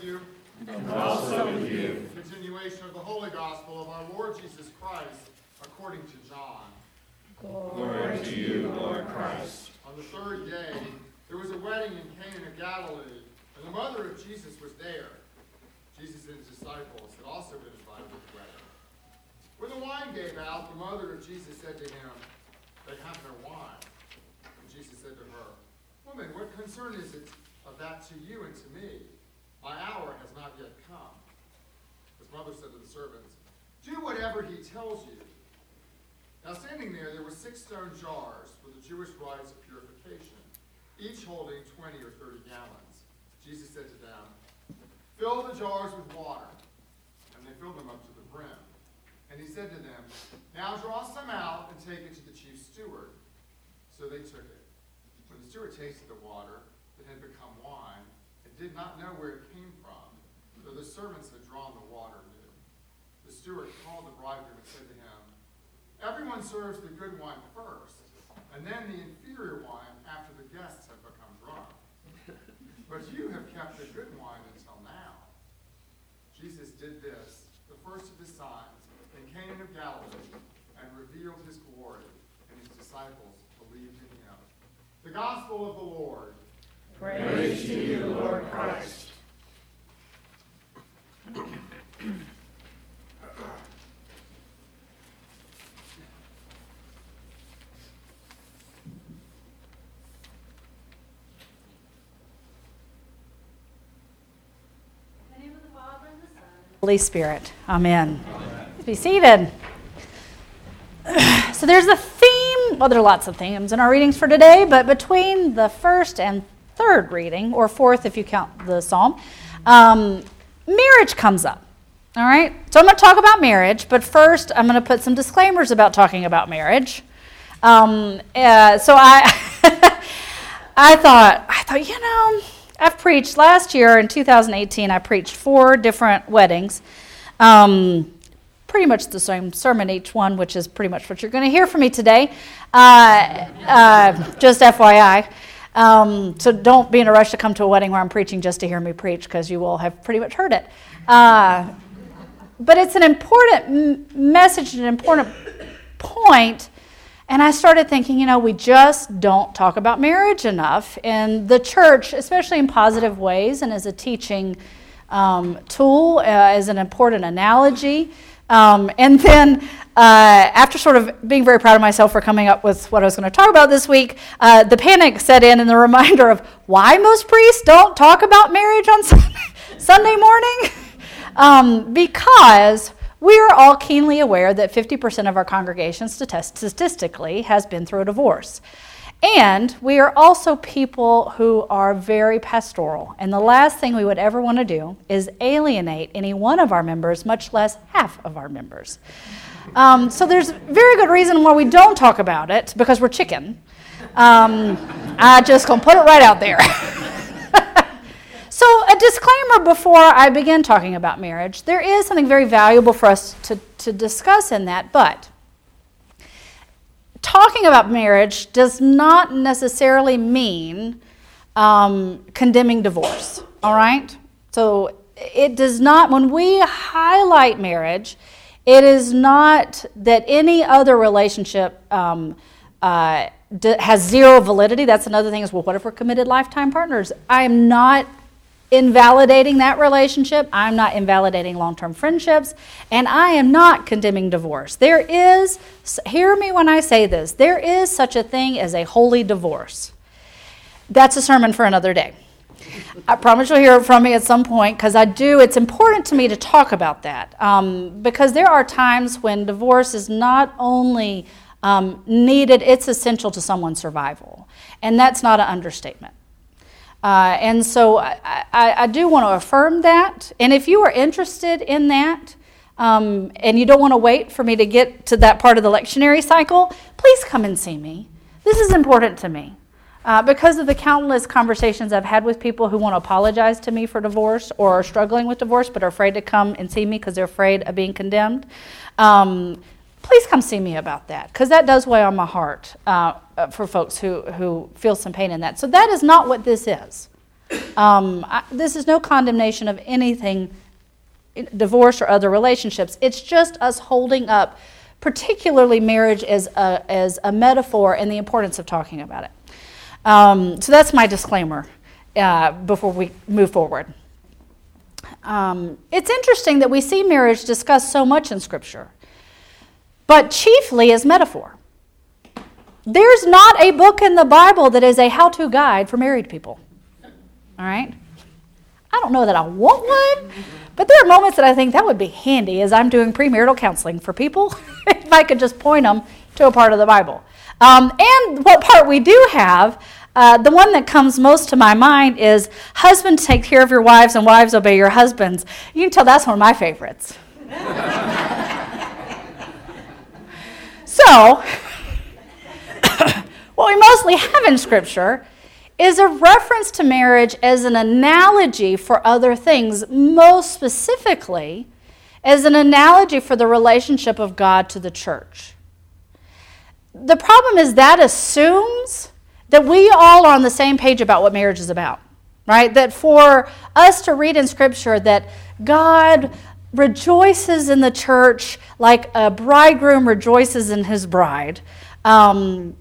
with you. And also with you. Continuation of the Holy Gospel of our Lord Jesus Christ according to John. Glory to you, Lord Christ. On the third day, there was a wedding in Cana of Galilee, and the mother of Jesus was there. Jesus and his disciples had also been invited to the wedding. When the wine gave out, the mother of Jesus said to him, They have no wine. And Jesus said to her, Woman, what concern is it of that to you and to me? My hour has not yet come. His mother said to the servants, Do whatever he tells you. Now standing there, there were six stone jars for the Jewish rites of purification, each holding twenty or thirty gallons. Jesus said to them, Fill the jars with water. And they filled them up to the brim. And he said to them, Now draw some out and take it to the chief steward. So they took it. When the steward tasted the water that had become did not know where it came from, though the servants had drawn the water knew. the steward called the bridegroom and said to him, Everyone serves the good wine first, and then the inferior wine after the guests have become drunk. But you have kept the good wine until now. Jesus did this, the first of his signs, in Cana of Galilee, and revealed his glory, and his disciples believed in him. The gospel of the Lord. Praise to you, Lord Christ. Holy Spirit. Amen. let's Be seated. So there's a theme, well, there are lots of themes in our readings for today, but between the first and third reading, or fourth if you count the psalm, um, marriage comes up. All right? So I'm going to talk about marriage, but first I'm going to put some disclaimers about talking about marriage. Um, uh, so I, I thought, I thought, you know, I've preached last year in 2018. I preached four different weddings, um, pretty much the same sermon each one, which is pretty much what you're going to hear from me today. Uh, uh, just FYI. Um, so don't be in a rush to come to a wedding where I'm preaching just to hear me preach, because you will have pretty much heard it. Uh, but it's an important m- message, an important point and I started thinking, you know, we just don't talk about marriage enough in the church, especially in positive ways and as a teaching um, tool, uh, as an important analogy. Um, and then, uh, after sort of being very proud of myself for coming up with what I was going to talk about this week, uh, the panic set in and the reminder of why most priests don't talk about marriage on Sunday morning. um, because we are all keenly aware that 50% of our congregation statistically has been through a divorce. And we are also people who are very pastoral. And the last thing we would ever want to do is alienate any one of our members, much less half of our members. Um, so there's very good reason why we don't talk about it because we're chicken. Um, I just gonna put it right out there. So, a disclaimer before I begin talking about marriage. There is something very valuable for us to, to discuss in that, but talking about marriage does not necessarily mean um, condemning divorce, all right? So, it does not, when we highlight marriage, it is not that any other relationship um, uh, has zero validity. That's another thing is, well, what if we're committed lifetime partners? I am not invalidating that relationship. I'm not invalidating long term friendships. And I am not condemning divorce. There is, hear me when I say this, there is such a thing as a holy divorce. That's a sermon for another day. I promise you'll hear from me at some point because I do. It's important to me to talk about that um, because there are times when divorce is not only um, needed, it's essential to someone's survival. And that's not an understatement. Uh, and so I, I, I, do want to affirm that. And if you are interested in that, um, and you don't want to wait for me to get to that part of the lectionary cycle, please come and see me. This is important to me. Uh, because of the countless conversations I've had with people who want to apologize to me for divorce or are struggling with divorce but are afraid to come and see me because they're afraid of being condemned. Um, please come see me about that because that does weigh on my heart uh, for folks who, who feel some pain in that. So, that is not what this is. Um, I, this is no condemnation of anything, divorce or other relationships. It's just us holding up, particularly marriage, as a, as a metaphor and the importance of talking about it. Um, so that's my disclaimer uh, before we move forward. Um, it's interesting that we see marriage discussed so much in Scripture, but chiefly as metaphor. There's not a book in the Bible that is a how to guide for married people. All right? I don't know that I want one, but there are moments that I think that would be handy as I'm doing premarital counseling for people, if I could just point them to a part of the Bible. Um, and what part we do have, uh, the one that comes most to my mind is Husbands take care of your wives and wives obey your husbands. You can tell that's one of my favorites. so, what we mostly have in Scripture is a reference to marriage as an analogy for other things, most specifically, as an analogy for the relationship of God to the church. The problem is that assumes that we all are on the same page about what marriage is about, right? That for us to read in Scripture that God rejoices in the church like a bridegroom rejoices in his bride. Um,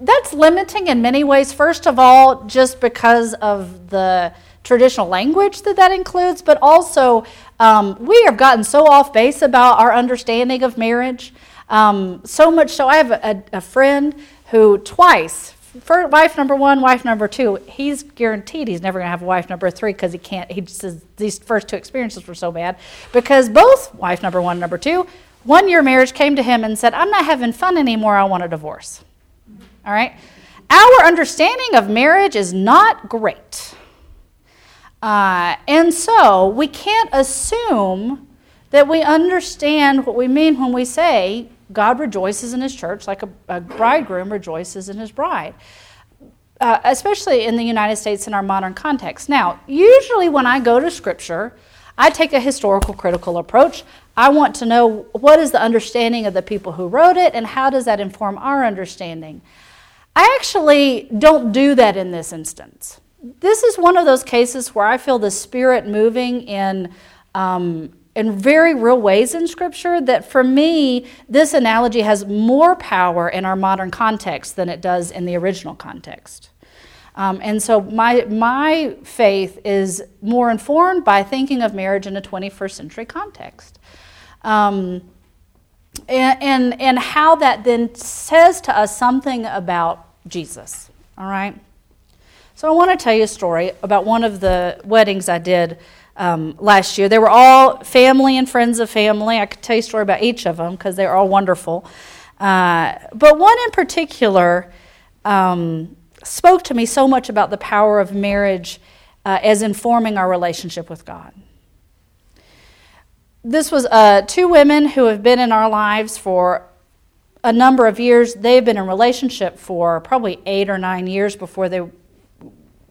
that's limiting in many ways. First of all, just because of the traditional language that that includes, but also um, we have gotten so off base about our understanding of marriage. Um, so much so, I have a, a friend who twice, for wife number one, wife number two, he's guaranteed he's never going to have a wife number three because he can't. He says these first two experiences were so bad because both wife number one number two, one year marriage came to him and said, "I'm not having fun anymore. I want a divorce." All right? Our understanding of marriage is not great. Uh, and so we can't assume that we understand what we mean when we say God rejoices in his church like a, a bridegroom rejoices in his bride. Uh, especially in the United States in our modern context. Now, usually when I go to Scripture, I take a historical critical approach. I want to know what is the understanding of the people who wrote it and how does that inform our understanding. I actually don't do that in this instance. This is one of those cases where I feel the Spirit moving in, um, in very real ways in Scripture that for me, this analogy has more power in our modern context than it does in the original context. Um, and so my, my faith is more informed by thinking of marriage in a 21st century context. Um, and, and, and how that then says to us something about Jesus. All right? So I want to tell you a story about one of the weddings I did um, last year. They were all family and friends of family. I could tell you a story about each of them because they're all wonderful. Uh, but one in particular um, spoke to me so much about the power of marriage uh, as informing our relationship with God this was uh, two women who have been in our lives for a number of years. They've been in relationship for probably eight or nine years before they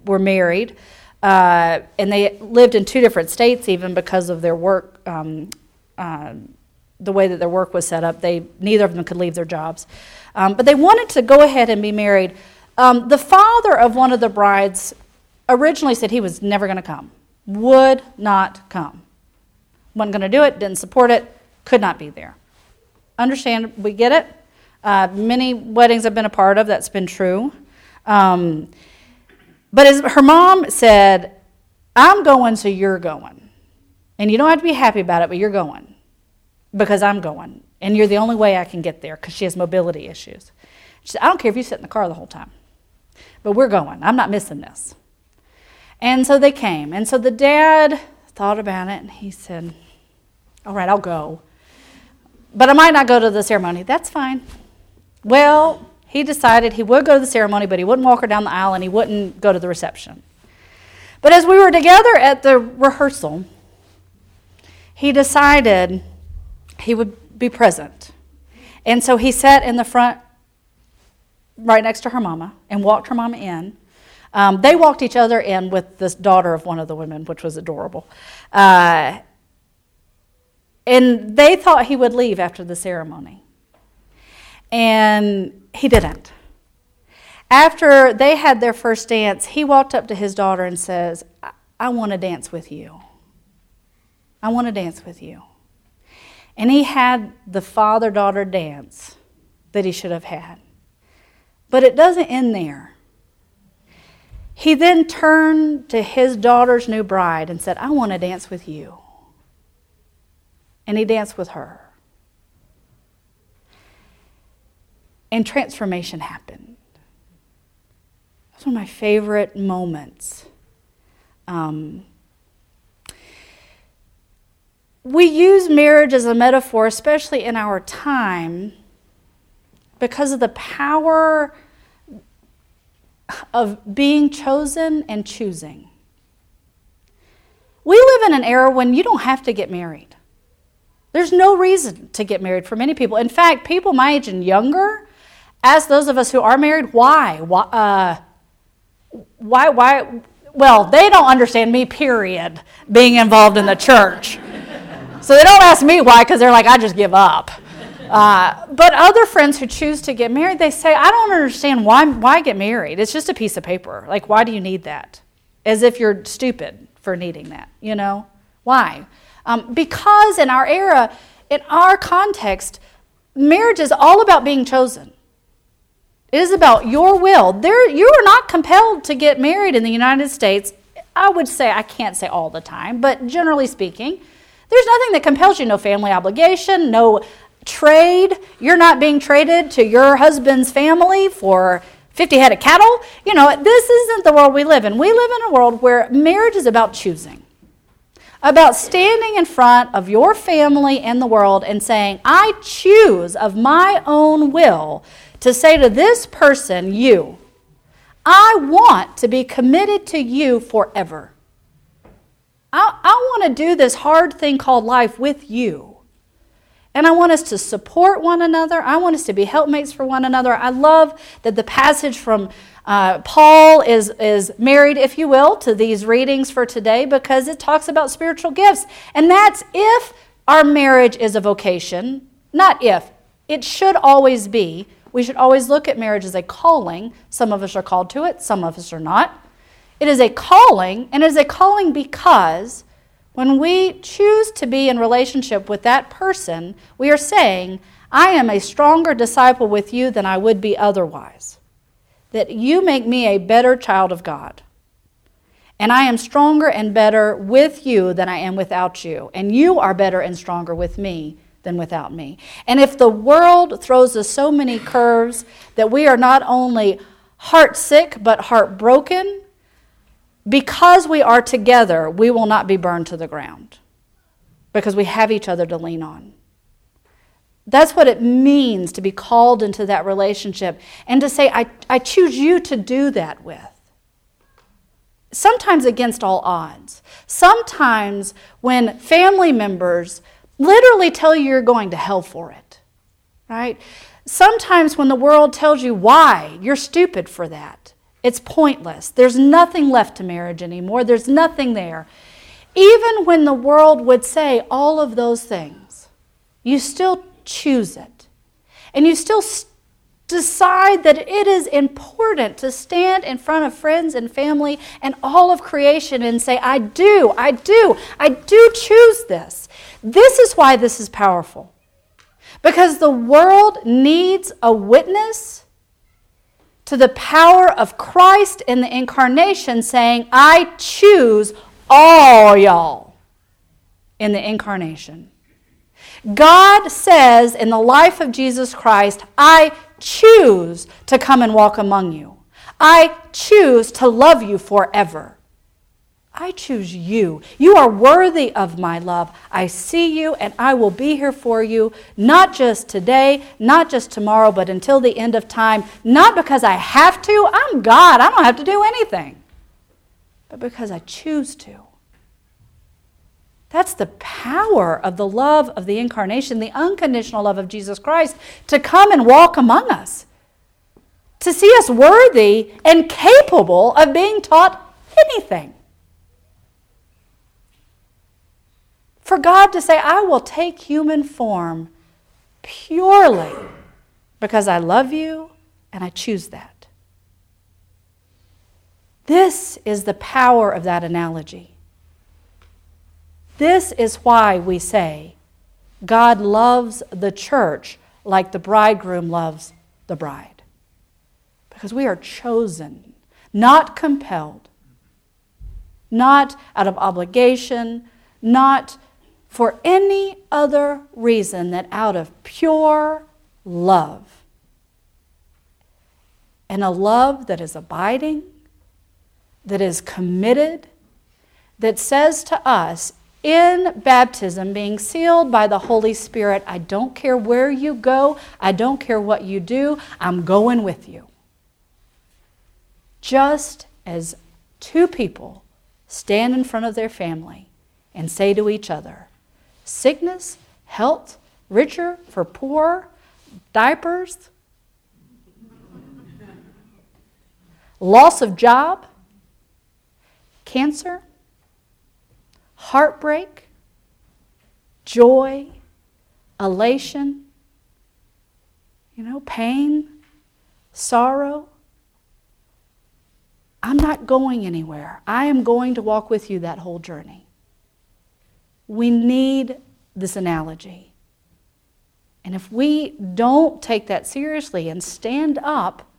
were married. Uh, and they lived in two different states even because of their work, um, uh, the way that their work was set up. They neither of them could leave their jobs, um, but they wanted to go ahead and be married. Um, the father of one of the brides originally said he was never going to come, would not come wasn't going to do it, didn't support it, could not be there. Understand, we get it. Uh, many weddings I've been a part of, that's been true. Um, but as her mom said, I'm going, so you're going. And you don't have to be happy about it, but you're going because I'm going. And you're the only way I can get there because she has mobility issues. She said, I don't care if you sit in the car the whole time, but we're going. I'm not missing this. And so they came. And so the dad thought about it, and he said, All right, I'll go. But I might not go to the ceremony. That's fine. Well, he decided he would go to the ceremony, but he wouldn't walk her down the aisle and he wouldn't go to the reception. But as we were together at the rehearsal, he decided he would be present. And so he sat in the front, right next to her mama, and walked her mama in. Um, they walked each other in with this daughter of one of the women, which was adorable. Uh, and they thought he would leave after the ceremony. And he didn't. after they had their first dance, he walked up to his daughter and says, I, I want to dance with you. I want to dance with you. And he had the father daughter dance that he should have had. But it doesn't end there. He then turned to his daughter's new bride and said, I want to dance with you. And he danced with her. And transformation happened. That's one of my favorite moments. Um, we use marriage as a metaphor, especially in our time, because of the power of being chosen and choosing. We live in an era when you don't have to get married. There's no reason to get married for many people. In fact, people my age and younger ask those of us who are married, why? Why? Uh, why? Why? Well, they don't understand me, period, being involved in the church. So they don't ask me why because they're like, I just give up. Uh, but other friends who choose to get married, they say, I don't understand why, why get married. It's just a piece of paper. Like, why do you need that? As if you're stupid for needing that, you know? Why? Um, because in our era, in our context, marriage is all about being chosen. It is about your will. There, you are not compelled to get married in the United States. I would say, I can't say all the time, but generally speaking, there's nothing that compels you no family obligation, no trade. You're not being traded to your husband's family for 50 head of cattle. You know, this isn't the world we live in. We live in a world where marriage is about choosing, about standing in front of your family and the world and saying, I choose of my own will to say to this person, you, I want to be committed to you forever. I, I want to do this hard thing called life with you. And I want us to support one another. I want us to be helpmates for one another. I love that the passage from uh, Paul is, is married, if you will, to these readings for today because it talks about spiritual gifts. And that's if our marriage is a vocation, not if. It should always be. We should always look at marriage as a calling. Some of us are called to it, some of us are not. It is a calling, and it is a calling because when we choose to be in relationship with that person, we are saying, I am a stronger disciple with you than I would be otherwise. That you make me a better child of God. And I am stronger and better with you than I am without you. And you are better and stronger with me than without me. And if the world throws us so many curves that we are not only heart sick but heartbroken, because we are together, we will not be burned to the ground because we have each other to lean on. That's what it means to be called into that relationship and to say, I, I choose you to do that with. Sometimes against all odds. Sometimes when family members literally tell you you're going to hell for it, right? Sometimes when the world tells you why, you're stupid for that. It's pointless. There's nothing left to marriage anymore. There's nothing there. Even when the world would say all of those things, you still choose it. And you still decide that it is important to stand in front of friends and family and all of creation and say, I do, I do, I do choose this. This is why this is powerful. Because the world needs a witness to the power of Christ in the incarnation, saying, I choose all y'all in the incarnation. God says in the life of Jesus Christ, I choose to come and walk among you. I choose to love you forever. I choose you. You are worthy of my love. I see you and I will be here for you, not just today, not just tomorrow, but until the end of time. Not because I have to. I'm God. I don't have to do anything. But because I choose to. That's the power of the love of the incarnation, the unconditional love of Jesus Christ to come and walk among us, to see us worthy and capable of being taught anything. For God to say, I will take human form purely because I love you and I choose that. This is the power of that analogy. This is why we say God loves the church like the bridegroom loves the bride. Because we are chosen, not compelled, not out of obligation, not for any other reason than out of pure love. And a love that is abiding, that is committed, that says to us in baptism, being sealed by the Holy Spirit, I don't care where you go, I don't care what you do, I'm going with you. Just as two people stand in front of their family and say to each other, sickness, health, richer for poor, diapers, loss of job, cancer, heartbreak, joy, elation, you know, pain, sorrow. I'm not going anywhere. I am going to walk with you that whole journey. We need this analogy. And if we don't take that seriously and stand up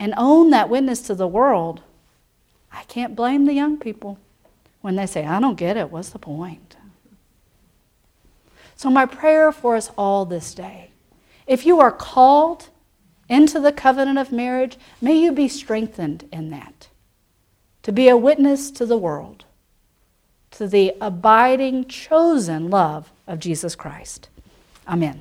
and own that witness to the world, I can't blame the young people when they say, I don't get it, what's the point? So, my prayer for us all this day if you are called into the covenant of marriage, may you be strengthened in that, to be a witness to the world to the abiding, chosen love of Jesus Christ. Amen.